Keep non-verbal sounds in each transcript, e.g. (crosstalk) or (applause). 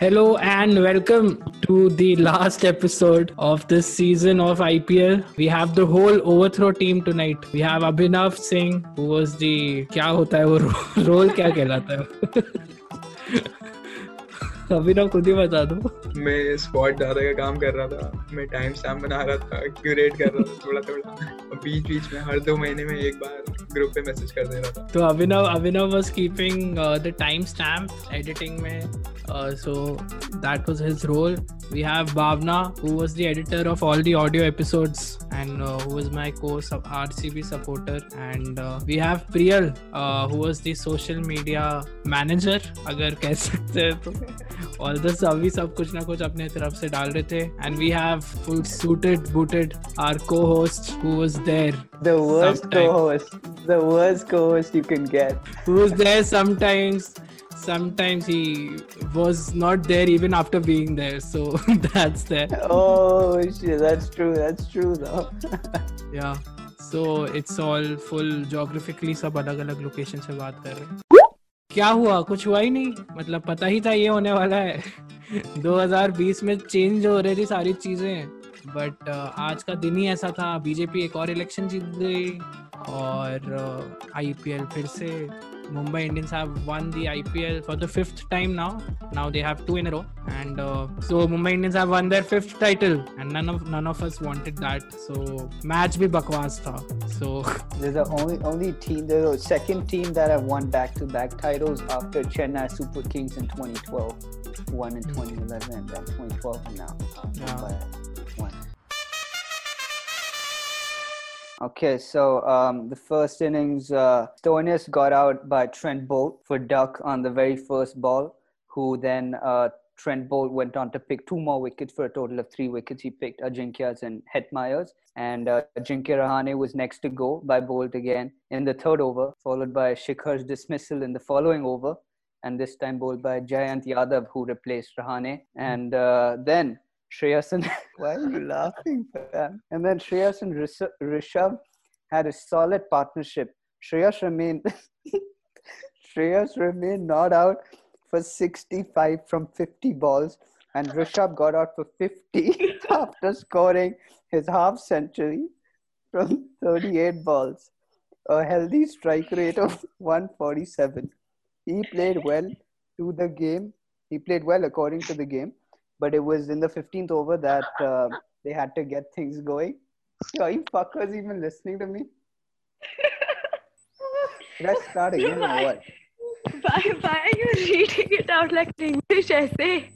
Hello and welcome to the last episode of this season of IPL. We have the whole overthrow team tonight. We have Abhinav Singh, who was the क्या होता है वो role क्या कहलाता है अभिनव खुद ही बता दो। मैं स्पॉट डाटा का काम कर रहा था। मैं टाइम स्टैम्प बना रहा था क्यूरेट कर रहा था थोड़ा थोड़ा बीच बीच में हर दो महीने में एक बार ग्रुप पे मैसेज कर दे रहा था। तो Abhinav Abhinav was keeping the timestamp editing में so that was his role. We have Bhavna, who was the editor of all the audio episodes and uh, who was my co-RCB supporter. And uh, we have Priyal, uh, who was the social media manager, अगर कह सकते हैं तो. All this अभी सब कुछ ना कुछ अपने तरफ से डाल रहे थे. And we have full suited, booted our co-host who was there. The worst sometime. co-host. The worst co-host you can get. Who was there sometimes sometimes he was not there even after being there so that's that oh shit that's true that's true though yeah so it's all full geographically सब अलग अलग location से बात कर रहे हैं क्या हुआ कुछ हुआ ही नहीं मतलब पता ही था ये होने वाला है 2020 में चेंज हो रही थी सारी चीज़ें बट uh, आज का दिन ही ऐसा था बीजेपी एक और इलेक्शन जीत गई और आईपीएल uh, फिर से Mumbai Indians have won the IPL for the fifth time now. Now they have two in a row, and uh, so Mumbai Indians have won their fifth title, and none of none of us wanted that. So match bhi bakwas tha. So (laughs) they're the only only team, the second team that have won back to back titles after Chennai Super Kings in 2012, one in 2011 and 2012 now. yeah. Okay, so um, the first innings, uh, Stoinis got out by Trent Boult for duck on the very first ball, who then uh, Trent Boult went on to pick two more wickets for a total of three wickets. He picked Ajinkya's and Hetmeyer's, and uh, Ajinkya Rahane was next to go by Boult again in the third over, followed by Shikhar's dismissal in the following over, and this time bowled by Jayant Yadav, who replaced Rahane. And uh, then Shreyas and (laughs) why are you (laughs) laughing? And then Shreyas and Rishabh had a solid partnership. Shreyas remained (laughs) Shreyas remained not out for 65 from 50 balls, and Rishabh got out for 50 after scoring his half century from 38 balls, a healthy strike rate of 147. He played well to the game. He played well according to the game but it was in the 15th over that uh, they had to get things going. Are you fuckers even listening to me? Let's start again why, what? Why, why are you reading it out like English essay?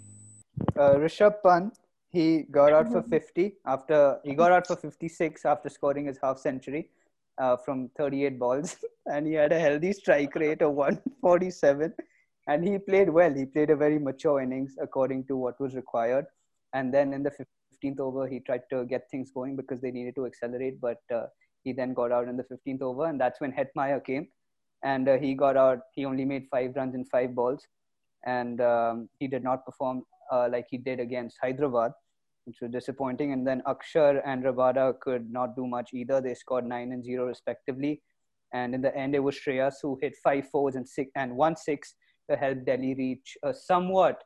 Uh, Rishabh Pant, he got out for 50 after he got out for 56 after scoring his half century uh, from 38 balls, (laughs) and he had a healthy strike rate of 147 and he played well. He played a very mature innings according to what was required. And then in the 15th over, he tried to get things going because they needed to accelerate, but uh, he then got out in the 15th over, and that's when Hetmeyer came, and uh, he got out. He only made five runs in five balls, and um, he did not perform uh, like he did against Hyderabad, which was disappointing. And then Akshar and Rabada could not do much either. They scored nine and zero respectively. And in the end, it was Shreyas who hit five fours and six and one six to help Delhi reach a somewhat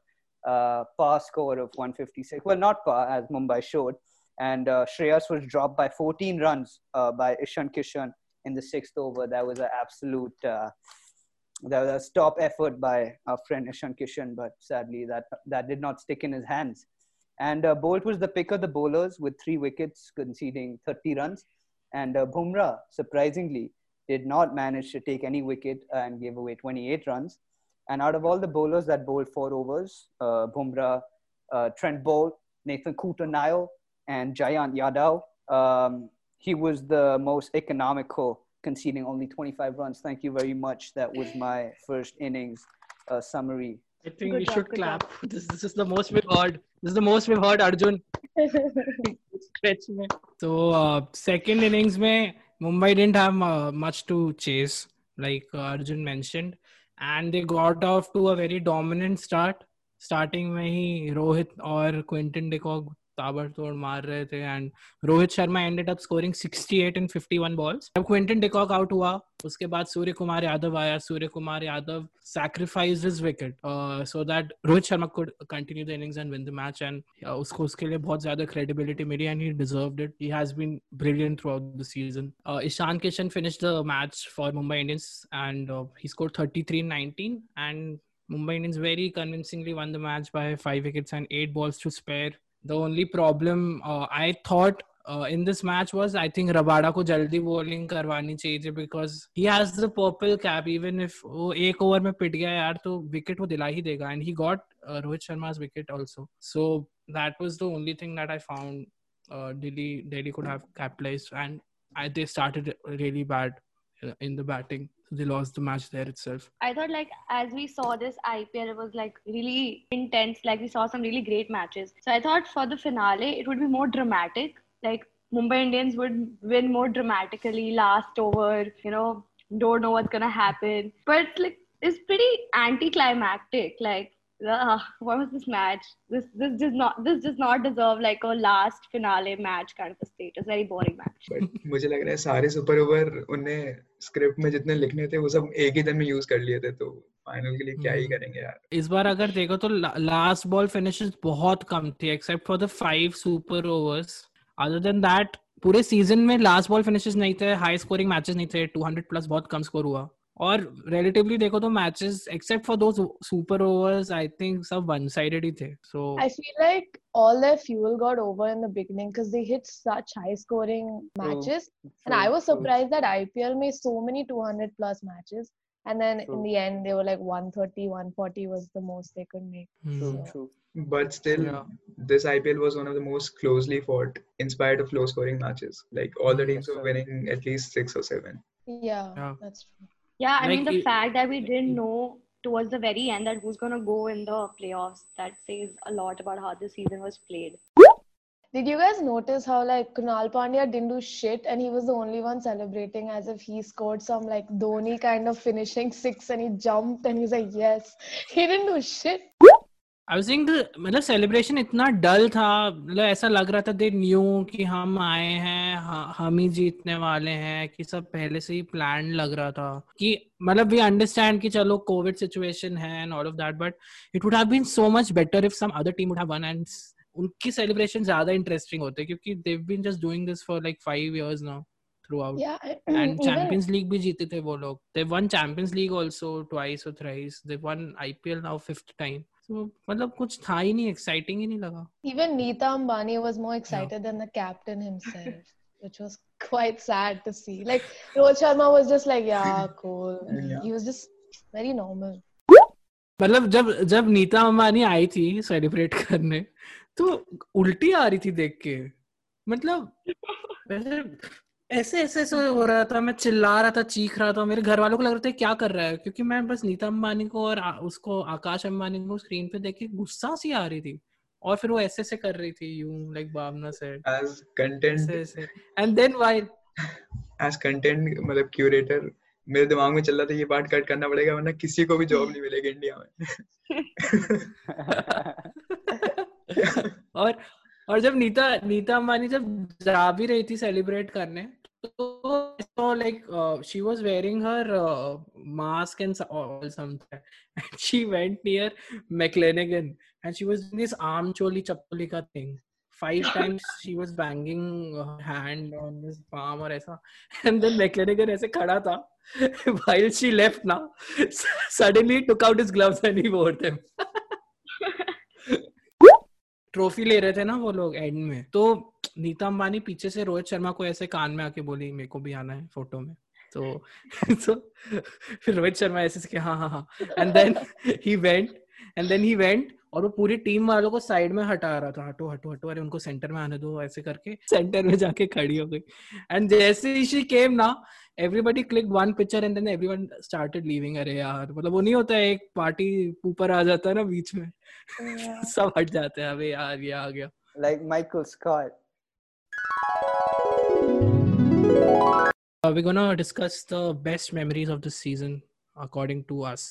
uh, par score of 156. Well, not par, as Mumbai showed. And uh, Shreyas was dropped by 14 runs uh, by Ishan Kishan in the sixth over. That was an absolute uh, that was a stop effort by our friend Ishan Kishan, but sadly that that did not stick in his hands. And uh, Boult was the pick of the bowlers with three wickets, conceding 30 runs. And uh, Bumrah, surprisingly, did not manage to take any wicket and gave away 28 runs. And out of all the bowlers that bowled four overs, uh, Bumrah, uh, Trent Boult, Nathan Coulter-Nile, and Jayant Yadav, um, he was the most economical, conceding only 25 runs. Thank you very much. That was my first innings uh, summary. I think Good we job, should clap. This, this is the most we've heard. This is the most we've heard, Arjun. (laughs) so, uh, second innings, mein, Mumbai didn't have uh, much to chase, like uh, Arjun mentioned and they got off to a very dominant start. Starting में ही रोहित और Quinton de Kock ताबड़तोड़ मार रहे थे and Rohit Sharma ended up scoring 68 in 51 balls जब Quinton de Kock out हुआ, उसके बाद सूर्य कुमार यादव आया। Surya Kumar Yadav sacrifice is wicket so that Rohit Sharma could continue the innings and win the match and उसको, उसके लिए बहुत ज़्यादा credibility milli and he deserved it he has been brilliant throughout the season Ishan Kishan finish the match for Mumbai Indians and he score 33-19 and Mumbai Indians very convincingly won the match by five wickets and eight balls to spare. The only problem uh, I thought uh, in this match was I think Rabada को जल्दी bowling करवानी चाहिए थी because he has the purple cap even if वो एक over में पिट गया यार तो wicket वो दिला ही देगा and he got uh, Rohit Sharma's wicket also so that was the only thing that I found uh, Delhi Delhi could have capitalized and I, they started really bad uh, in the batting so they lost the match there itself I thought like as we saw this IPL, it was like really intense. Like we saw some really great matches. So I thought for the finale, it would be more dramatic. Like Mumbai Indians would win more dramatically, last over. You know, don't know what's gonna happen. But like it's pretty anticlimactic. Like. Uh, what was this match? This this does not this does not deserve like a last finale match kind of a status. Very boring match. But मुझे लग रहा है सारे super over उनने script में जितने लिखने थे वो सब एक ही दिन में यूज़ कर लिए थे तो फाइनल के लिए क्या ही हम्म। करेंगे यार? इस बार अगर देखो तो लास्ट बॉल फिनिशेस बहुत कम थे except for the five super overs other than that पूरे सीज़न में लास्ट बॉल फिनिशेस नहीं थे हाई स्कोरिंग मैचेस नहीं थे 200 प्लस बहुत कम स्कोर हुआ। और रिलेटिवली देखो तो matches except for those super overs I think सब वन साइडेड ही थे सो I feel like all their fuel got over in the beginning because they hit such high scoring matches. And I was surprised that IPL made so many 200 plus matches. And then True. in the end, they were like 130, 140 was the most they could make. True, So- true. but still Yeah. this IPL was one of the most closely fought in spite of low scoring matches like all the Mm, teams were sir. winning at least 6 or 7 Yeah, Yeah. that's true. Yeah, I mean the it- fact that we didn't mm. know towards the very end that who's gonna go in the playoffs that says a lot about how the season was played. Did you guys notice how like Kunal Pandya didn't do shit and he was the only one celebrating as if he scored some like Dhoni kind of finishing (laughs) six and he jumped and he's like, yes. He didn't do shit. I saying मतलब celebration इतना dull था मतलब ऐसा लग रहा था they knew कि हम आए हैं हम ही जीतने वाले हैं कि सब पहले से ही प्लान लग रहा था। कि मतलब वी अंडरस्टैंड कि चलो कोविड सिचुएशन है and all of that but it would have been so much better if some other team would have won and उनकी सेलिब्रेशन ज़्यादा इंटरेस्टिंग होते क्योंकि they have been just doing this for like 5 years now throughout and Champions League भी जीते थे वो लोग। They won Champions League also twice और thrice they won IPL now fifth time तो मतलब कुछ था ही नहीं एक्साइटिंग ही नहीं लगा। Even Nita Ambani was more excited than the captain himself which was quite sad to see like Rohit Sharma was just like yeah cool he was just very normal मतलब जब जब नीता अंबानी आई थी सेलिब्रेट करने तो उल्टी आ रही थी देख के। मतलब (laughs) ऐसे ऐसे ऐसे हो रहा था मैं चिल्ला रहा था चीख रहा था मेरे घर वालों को लग रहा था क्या कर रहा है? क्योंकि मैं बस नीता अंबानी को और उसको आकाश अंबानी को स्क्रीन पे देख के गुस्सा सी आ रही थी। और फिर वो ऐसे ऐसे कर रही थी यूँ लाइक भावना से। As content ऐसे एंड देन as content मतलब क्यूरेटर मेरे दिमाग में चल रहा था ये पार्ट कट करना पड़ेगा वरना किसी को भी जॉब नहीं मिलेगी इंडिया में. (laughs) और और जब नीता नीता अंबानी जब जा भी रही थी सेलिब्रेट करने so I saw like uh, she was wearing her uh, mask and all something, (laughs) and she went near McClenaghan and she was doing this arm choli chapulika thing. Five (laughs) times she was banging her hand on his palm or aisa. and then McClenaghan ऐसे खड़ा था while she left now (laughs) suddenly took out his gloves and he wore them. Trophy ले रहे थे ना वो लोग and में। तो नीता अंबानी पीछे से रोहित शर्मा को ऐसे कान में आके बोली, मेरे को भी आना है फ़ोटो में। तो (laughs) तो फिर रोहित शर्मा ऐसे से हाँ हाँ हाँ। And then he went and then he went और वो पूरी टीम वालों को साइड में हटा रहा था। हटो हटो हटो, अरे उनको सेंटर में आने दो, ऐसे करके सेंटर में जाके खड़ी हो गई। एंड जैसे ही शी केम ना everybody click one picture and then everyone started leaving अरे यार मतलब वो नहीं होता है एक पार्टी ऊपर आ जाता है ना बीच में Yeah. सब हट जाते हैं अबे यार ये आ गया like Michael Scott. Uh, we're gonna discuss the best memories of the season according to us.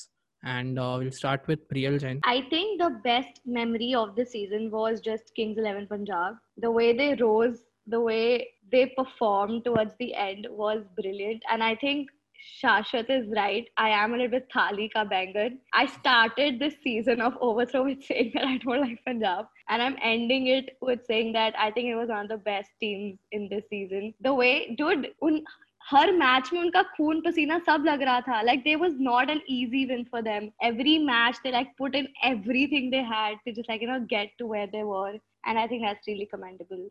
And uh, we'll start with Priyal Jain. I think the best memory of the season was just Kings 11 Punjab. The way they rose, the way they performed towards the end was brilliant. And I think Shashwat is right. I am a little bit Thali ka banger. I started this season of Overthrow with saying that I don't like Punjab. And I'm ending it with saying that I think it was one of the best teams in this season. The way, dude, un, match match में उनका खून na sab lag raha tha. Like there was not an easy win for them. Every match they like put in everything they had to just like you know get to where they were, and I think that's really commendable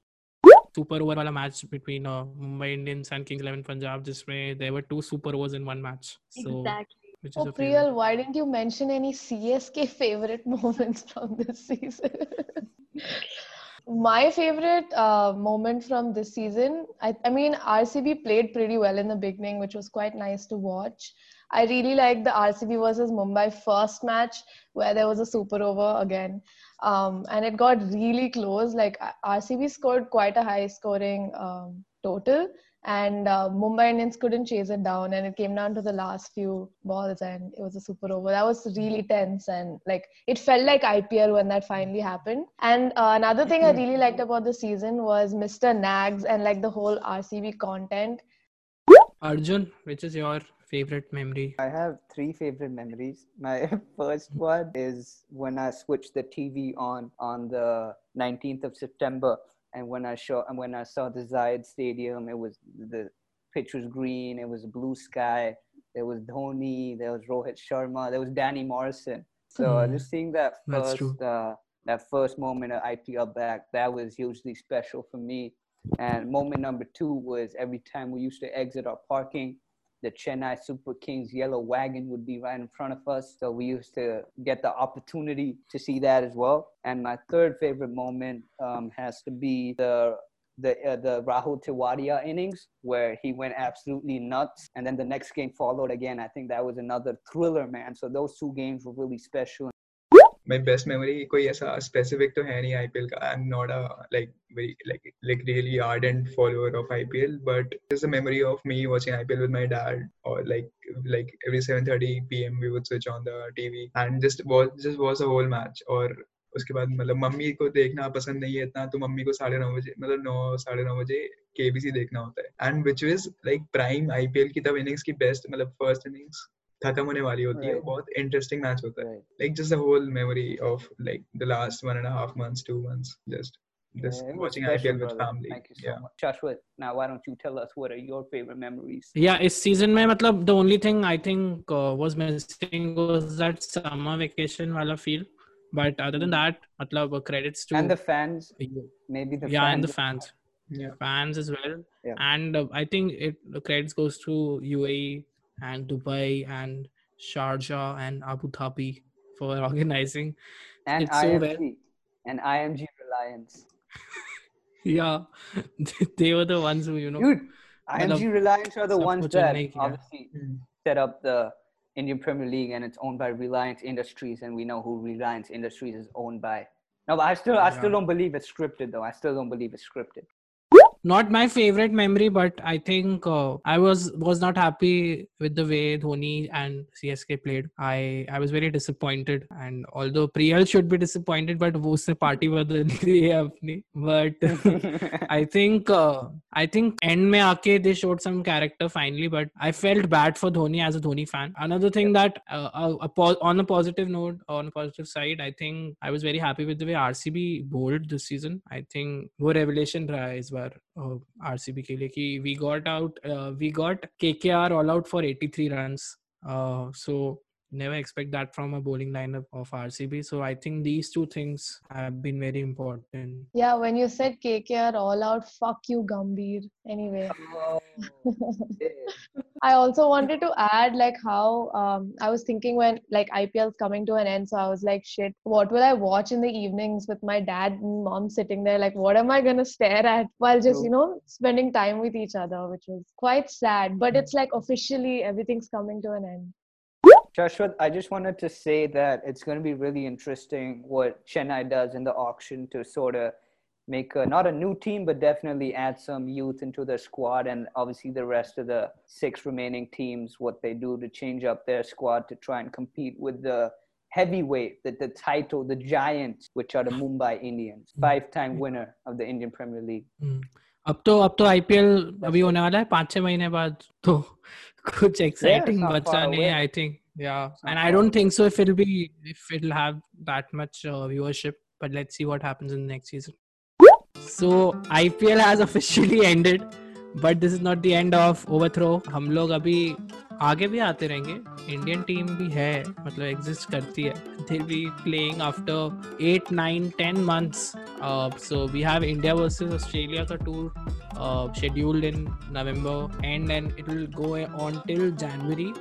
super over wala match between uh, Mumbai Indians and Kings Eleven Punjab, just where there were two super overs in one match. So, exactly. Oh, Priyal, why didn't you mention any CSK favorite (laughs) moments from this season? My favorite uh, moment from this season, I, I mean, RCB played pretty well in the beginning, which was quite nice to watch. I really liked the RCB versus Mumbai first match where there was a super over again. Um, and it got really close. Like RCB scored quite a high scoring um, total, and uh, Mumbai Indians couldn't chase it down, and it came down to the last few balls, and it was a super over. That was really tense, and like it felt like IPL when that finally happened. And uh, another thing I really liked about the season was Mr. Nags and like the whole RCB content. Arjun which is your favorite memory I have three favorite memories. My (laughs) first one is when I switched the TV on on the 19th of September, and when I saw and when I saw the Zayed Stadium, it was the pitch was green, it was blue sky, there was Dhoni, there was Rohit Sharma, there was Danny Morrison. So Hmm. just seeing that first uh, that first moment of IPL back, that was hugely special for me. And moment number two was every time we used to exit our parking, the Chennai Super Kings yellow wagon would be right in front of us. So we used to get the opportunity to see that as well. And my third favorite moment um, has to be the the uh, the Rahul Tewatia innings where he went absolutely nuts, and then the next game followed again. I think that was another thriller, man. So those two games were really special. My best memory कोई ऐसा specific तो है नहीं I का I am not like really hard follower of I but is a memory of me watching I with my dad और like like every seven thirty we would switch on the T and just just was a whole match और उसके बाद मतलब mummy को देखना पसंद नहीं है इतना तो मम्मी को साढ़े नौ बजे मतलब नौ, साढ़े नौ बजे केबीसी देखना होता है and which is like prime IPL की तब इनिंग्स की बेस्ट मतलब फ़र्स्ट इनिंग्स खत्म होने वाली होती है Right. बहुत इंटरेस्टिंग मैच होता है Right. like just the whole memory of like the last one and a half months, two months, just this Yeah, it was watching special, IPL with brother. family. Thank you so yeah. much. Shashwat, now why don't you tell us what are your favorite memories? yeah इस season में मतलब the only thing I think uh, was missing was that summer vacation वाला feel but other than that मतलब uh, credits to And the fans, maybe the yeah fans. and the fans Yeah. fans as well Yeah. and uh, I think it the credits goes to UAE and Dubai and Sharjah and Abu Dhabi for (laughs) organizing. And it's IMG. So and IMG Reliance. (laughs) yeah, (laughs) they were the ones who you know. Dude, IMG Reliance are the ones that make, obviously hmm. set up the Indian Premier League, and it's owned by Reliance Industries, and we know who Reliance Industries is owned by. No, but I still, I still don't believe it's scripted, though. I still don't believe it's scripted not my favorite memory, but I think uh, I was was not happy with the way Dhoni and CSK played. I I was very disappointed, and although Priyal should be disappointed, but वो उसने party बदल दी है अपनी. But (laughs) I think uh, I think end में आके they showed some character finally, but I felt bad for Dhoni as a Dhoni fan. Another thing that uh, uh, a po- on a positive note, on a positive side, I think I was very happy with the way RCB bowled this season. I think वो revelation रहा है इस बार RCB के लिए कि we got out we got KKR all out for 83 runs so never expect that from a bowling lineup of RCB. So I think these two things have been very important. Yeah, when you said KKR all out, fuck you, Gambhir. Anyway. Oh, (laughs) I also wanted to add like how um, I was thinking when like IPL's coming to an end, so I was like, shit, what will I watch in the evenings with my dad and mom sitting there? Like, what am I gonna stare at while just you know spending time with each other, which was quite sad. But it's like officially everything's coming to an end. Joshua, I just wanted to say that it's going to be really interesting what Chennai does in the auction to sort of make a, not a new team, but definitely add some youth into their squad, and obviously the rest of the six remaining teams, what they do to change up their squad to try and compete with the heavyweight, the, the title, the giants, which are the Mumbai Indians, five-time winner of the Indian Premier League. हम्म, अब तो अब तो IPL अभी होने वाला है पाँच छह महीने बाद तो (laughs) कुछ एक्साइटिंग not बचा far नहीं है away. I think yeah and i don't think so if it'll be if it'll have that much uh, viewership but let's see what happens in the next season. So ipl has (laughs) officially ended but this is not the end of overthrow हम लोग अभी आगे भी आते रहेंगे। Indian team भी है मतलब एग्जिस्ट करती है। They be playing after eight nine ten months so we have India versus Australia का tour scheduled in November and and it will go on till January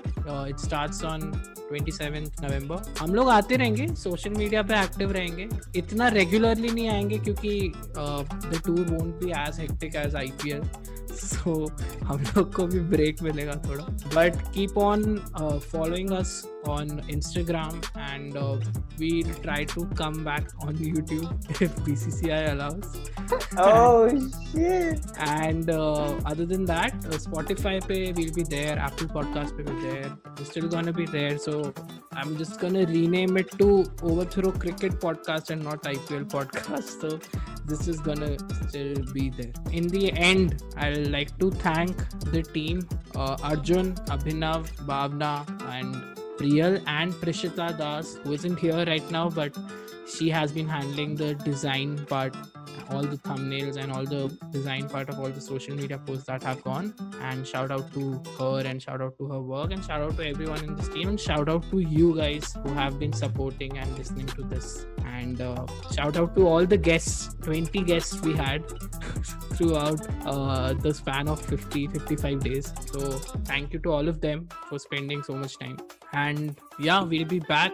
it starts on 27 November हम लोग आते रहेंगे social media पे active रहेंगे। इतना regularly नहीं आएँगे क्योंकि the tour won't be as hectic as IPL so हम लोग को भी ब्रेक मिलेगा थोड़ा। But keep on following us on Instagram and we try to come back on YouTube B C C I allows and other than that Spotify पे we'll be there Apple podcast पे भी there still gonna be there so I'm just gonna rename it to Overthrow Cricket Podcast and not IPL Podcast. So this is gonna still be there. In the end, I'd like to thank the team, uh, Arjun, Abhinav, Bhavna, and Priyal and Prishita Das, who isn't here right now, but she has been handling the design part, all the thumbnails and all the design part of all the social media posts that have gone. And shout out to her and shout out to her work and shout out to everyone in this team and shout out to you guys who have been supporting and listening to this. And uh, shout out to all the guests, 20 guests we had (laughs) throughout uh, the span of 50 55 days. So thank you to all of them for spending so much time. And yeah, we'll be back